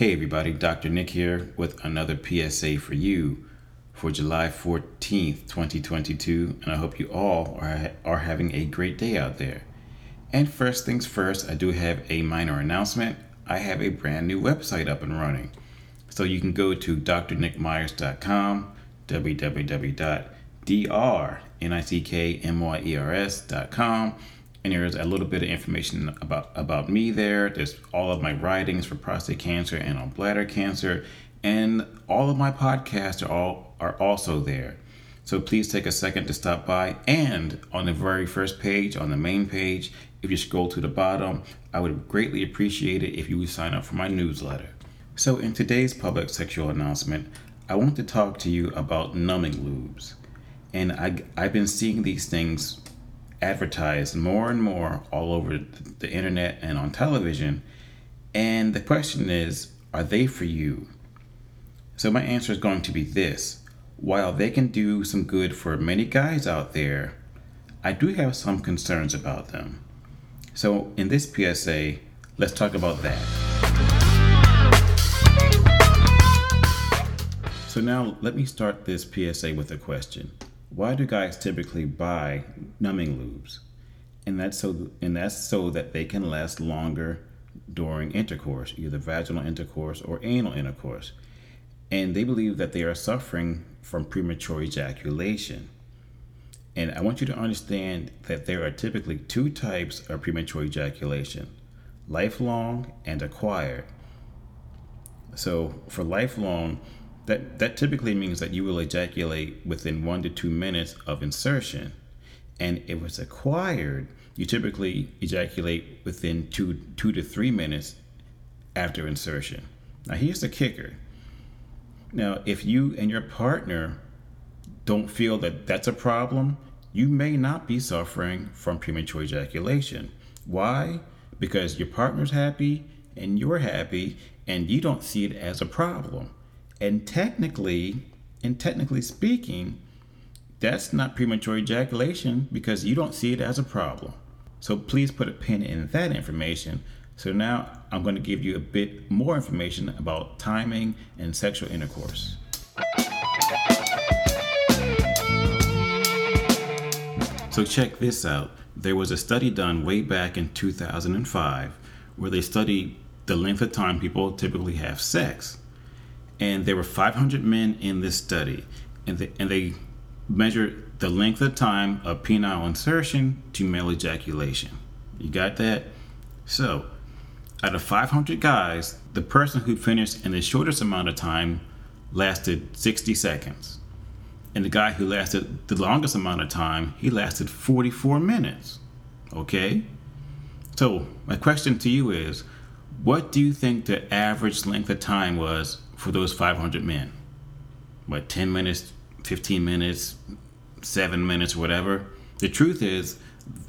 Hey everybody, Dr. Nick here with another PSA for you for July 14th, 2022, and I hope you all are, are having a great day out there. And first things first, I do have a minor announcement. I have a brand new website up and running. So you can go to drnickmyers.com, www.drnickmyers.com and there's a little bit of information about about me there. There's all of my writings for prostate cancer and on bladder cancer, and all of my podcasts are all are also there. So please take a second to stop by. And on the very first page, on the main page, if you scroll to the bottom, I would greatly appreciate it if you would sign up for my newsletter. So in today's public sexual announcement, I want to talk to you about numbing lubes. And I, I've been seeing these things advertised more and more all over the internet and on television. And the question is, are they for you? So my answer is going to be this. While they can do some good for many guys out there, I do have some concerns about them. So in this PSA, let's talk about that. So now let me start this PSA with a question why do guys typically buy numbing lubes? And that's so and that's so that they can last longer during intercourse, either vaginal intercourse or anal intercourse. And they believe that they are suffering from premature ejaculation. And I want you to understand that there are typically two types of premature ejaculation lifelong and acquired. So, for lifelong, that, that typically means that you will ejaculate within one to two minutes of insertion. And if it's acquired, you typically ejaculate within two, two to three minutes after insertion. Now, here's the kicker. Now, if you and your partner don't feel that that's a problem, you may not be suffering from premature ejaculation. Why? Because your partner's happy and you're happy and you don't see it as a problem. And technically, and technically speaking, that's not premature ejaculation because you don't see it as a problem. So please put a pin in that information. So now I'm going to give you a bit more information about timing and sexual intercourse. So check this out. There was a study done way back in 2005 where they studied the length of time people typically have sex and there were 500 men in this study, and they, and they measured the length of time of penile insertion to male ejaculation. You got that? So, out of 500 guys, the person who finished in the shortest amount of time lasted 60 seconds. And the guy who lasted the longest amount of time, he lasted 44 minutes. Okay? So, my question to you is what do you think the average length of time was for those 500 men. What, 10 minutes, 15 minutes, 7 minutes, whatever? The truth is,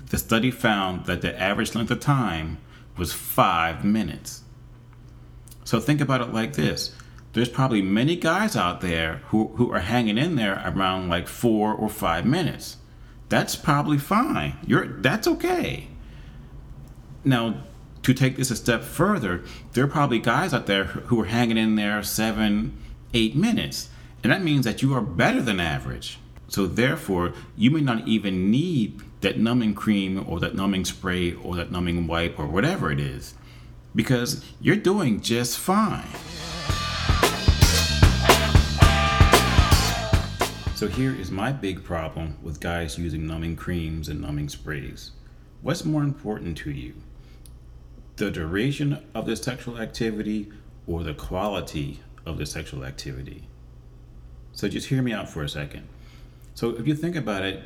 the study found that the average length of time was 5 minutes. So think about it like this there's probably many guys out there who, who are hanging in there around like four or five minutes. That's probably fine. You're that's okay. Now, to take this a step further, there are probably guys out there who are hanging in there seven, eight minutes. And that means that you are better than average. So therefore, you may not even need that numbing cream or that numbing spray or that numbing wipe or whatever it is because you're doing just fine. So here is my big problem with guys using numbing creams and numbing sprays. What's more important to you? The duration of the sexual activity or the quality of the sexual activity. So just hear me out for a second. So if you think about it,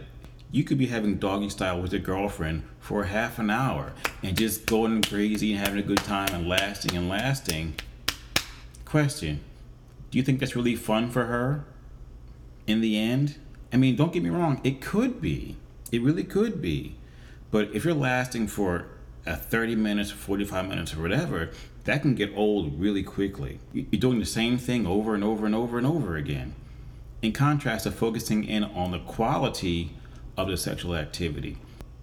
you could be having doggy style with your girlfriend for half an hour and just going crazy and having a good time and lasting and lasting. Question Do you think that's really fun for her in the end? I mean, don't get me wrong, it could be. It really could be. But if you're lasting for at 30 minutes, 45 minutes, or whatever, that can get old really quickly. You're doing the same thing over and over and over and over again. In contrast to focusing in on the quality of the sexual activity.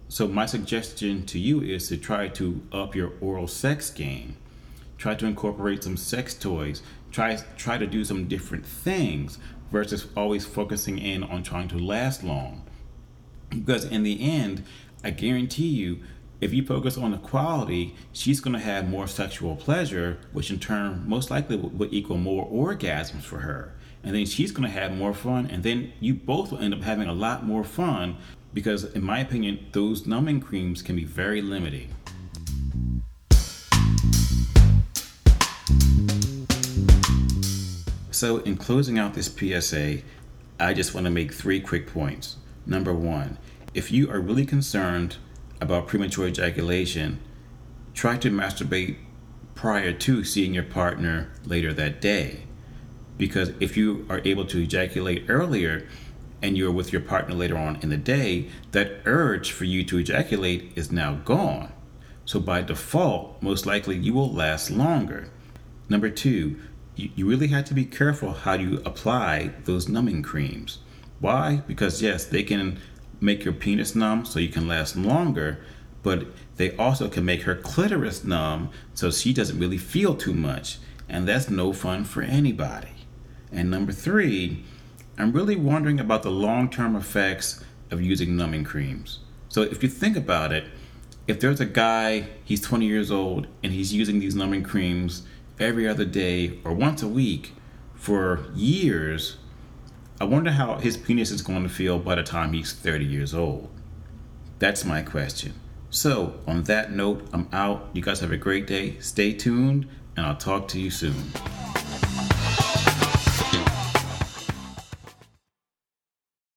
So, my suggestion to you is to try to up your oral sex game. try to incorporate some sex toys, try try to do some different things versus always focusing in on trying to last long. Because in the end, I guarantee you, if you focus on the quality, she's going to have more sexual pleasure, which in turn most likely will equal more orgasms for her. And then she's going to have more fun, and then you both will end up having a lot more fun because, in my opinion, those numbing creams can be very limiting. So, in closing out this PSA, I just want to make three quick points. Number one, if you are really concerned about premature ejaculation, try to masturbate prior to seeing your partner later that day. Because if you are able to ejaculate earlier and you're with your partner later on in the day, that urge for you to ejaculate is now gone. So by default, most likely you will last longer. Number two, you, you really have to be careful how you apply those numbing creams. Why? Because yes, they can make your penis numb so you can last longer, but they also can make her clitoris numb so she doesn't really feel too much. And that's no fun for anybody. And number three, I'm really wondering about the long term effects of using numbing creams. So if you think about it, if there's a guy, he's 20 years old, and he's using these numbing creams every other day or once a week for years, I wonder how his penis is going to feel by the time he's 30 years old. That's my question. So, on that note, I'm out. You guys have a great day. Stay tuned, and I'll talk to you soon.